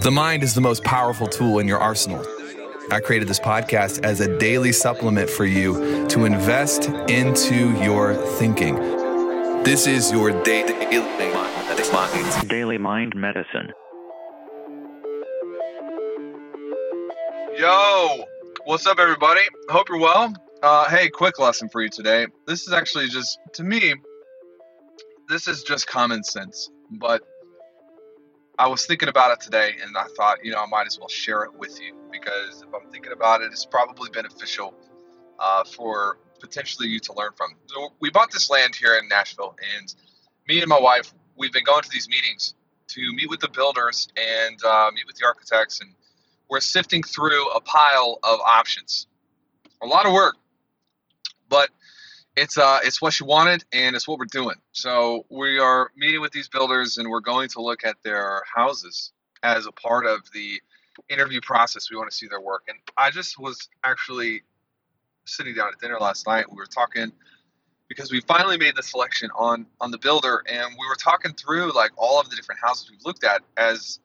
The mind is the most powerful tool in your arsenal. I created this podcast as a daily supplement for you to invest into your thinking. This is your daily Daily Mind Medicine. Yo, what's up, everybody? Hope you're well. Uh, hey, quick lesson for you today. This is actually just, to me, this is just common sense, but I was thinking about it today and I thought, you know, I might as well share it with you because if I'm thinking about it, it's probably beneficial uh, for potentially you to learn from. So we bought this land here in Nashville, and me and my wife, we've been going to these meetings to meet with the builders and uh, meet with the architects, and we're sifting through a pile of options. A lot of work, but it's uh it's what she wanted and it's what we're doing. So we are meeting with these builders and we're going to look at their houses as a part of the interview process. We want to see their work. And I just was actually sitting down at dinner last night. We were talking because we finally made the selection on on the builder and we were talking through like all of the different houses we've looked at as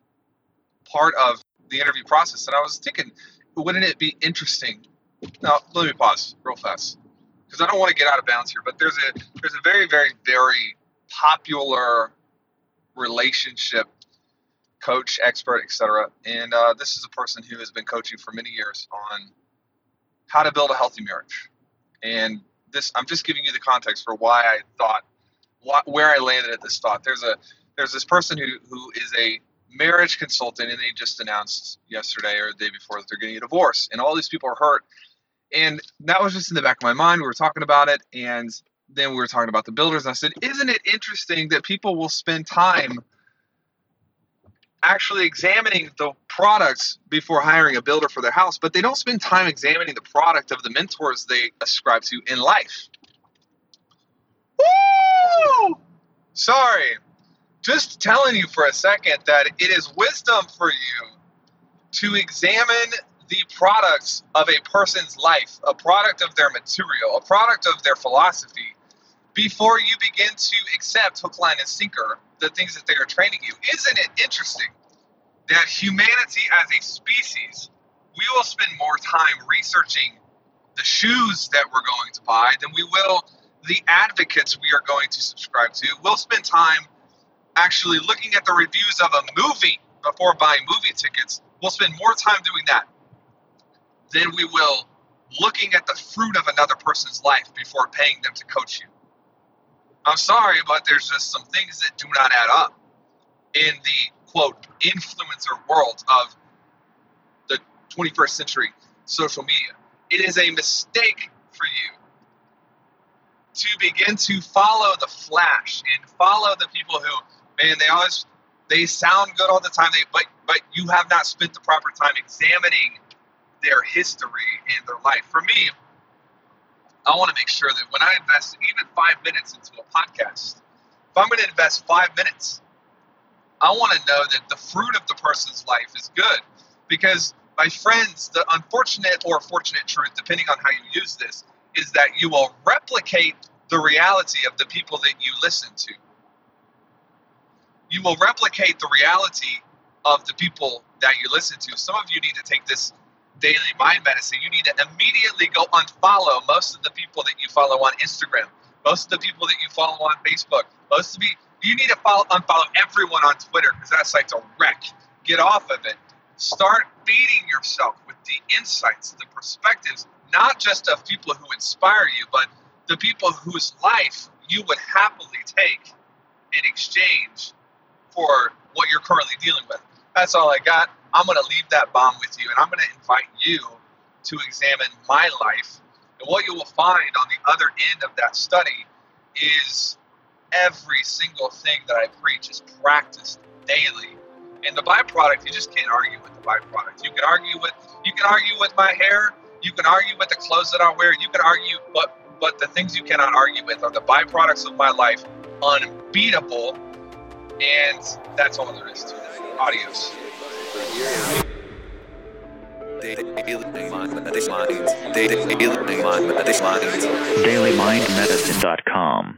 part of the interview process. And I was thinking, wouldn't it be interesting? Now, let me pause real fast because I don't want to get out of bounds here, but there's a there's a very very very popular relationship coach, expert, etc. And uh, this is a person who has been coaching for many years on how to build a healthy marriage. And this, I'm just giving you the context for why I thought, wh- where I landed at this thought. There's a there's this person who who is a marriage consultant, and they just announced yesterday or the day before that they're getting a divorce, and all these people are hurt and that was just in the back of my mind. We were talking about it, and then we were talking about the builders. And I said, Isn't it interesting that people will spend time actually examining the products before hiring a builder for their house, but they don't spend time examining the product of the mentors they ascribe to in life? Woo! Sorry. Just telling you for a second that it is wisdom for you to examine the products of a person's life, a product of their material, a product of their philosophy, before you begin to accept hook, line, and sinker the things that they are training you. Isn't it interesting that humanity as a species, we will spend more time researching the shoes that we're going to buy than we will the advocates we are going to subscribe to. We'll spend time actually looking at the reviews of a movie before buying movie tickets. We'll spend more time doing that then we will looking at the fruit of another person's life before paying them to coach you. I'm sorry, but there's just some things that do not add up in the quote influencer world of the 21st century social media. It is a mistake for you to begin to follow the flash and follow the people who, man, they always they sound good all the time. They, but but you have not spent the proper time examining their history and their life. For me, I want to make sure that when I invest even five minutes into a podcast, if I'm going to invest five minutes, I want to know that the fruit of the person's life is good. Because, my friends, the unfortunate or fortunate truth, depending on how you use this, is that you will replicate the reality of the people that you listen to. You will replicate the reality of the people that you listen to. Some of you need to take this daily mind medicine, you need to immediately go unfollow most of the people that you follow on Instagram, most of the people that you follow on Facebook, most of you. You need to follow, unfollow everyone on Twitter because that site's a wreck. Get off of it. Start feeding yourself with the insights, the perspectives, not just of people who inspire you, but the people whose life you would happily take in exchange for what you're currently dealing with. That's all I got. I'm going to leave that bomb with you and I'm going to invite you to examine my life. And what you will find on the other end of that study is every single thing that I preach is practiced daily. And the byproduct, you just can't argue with the byproduct. You can argue with you can argue with my hair, you can argue with the clothes that I wear, you can argue but but the things you cannot argue with are the byproducts of my life, unbeatable, and that's all there is to it. Adios. DailyMindMedicine.com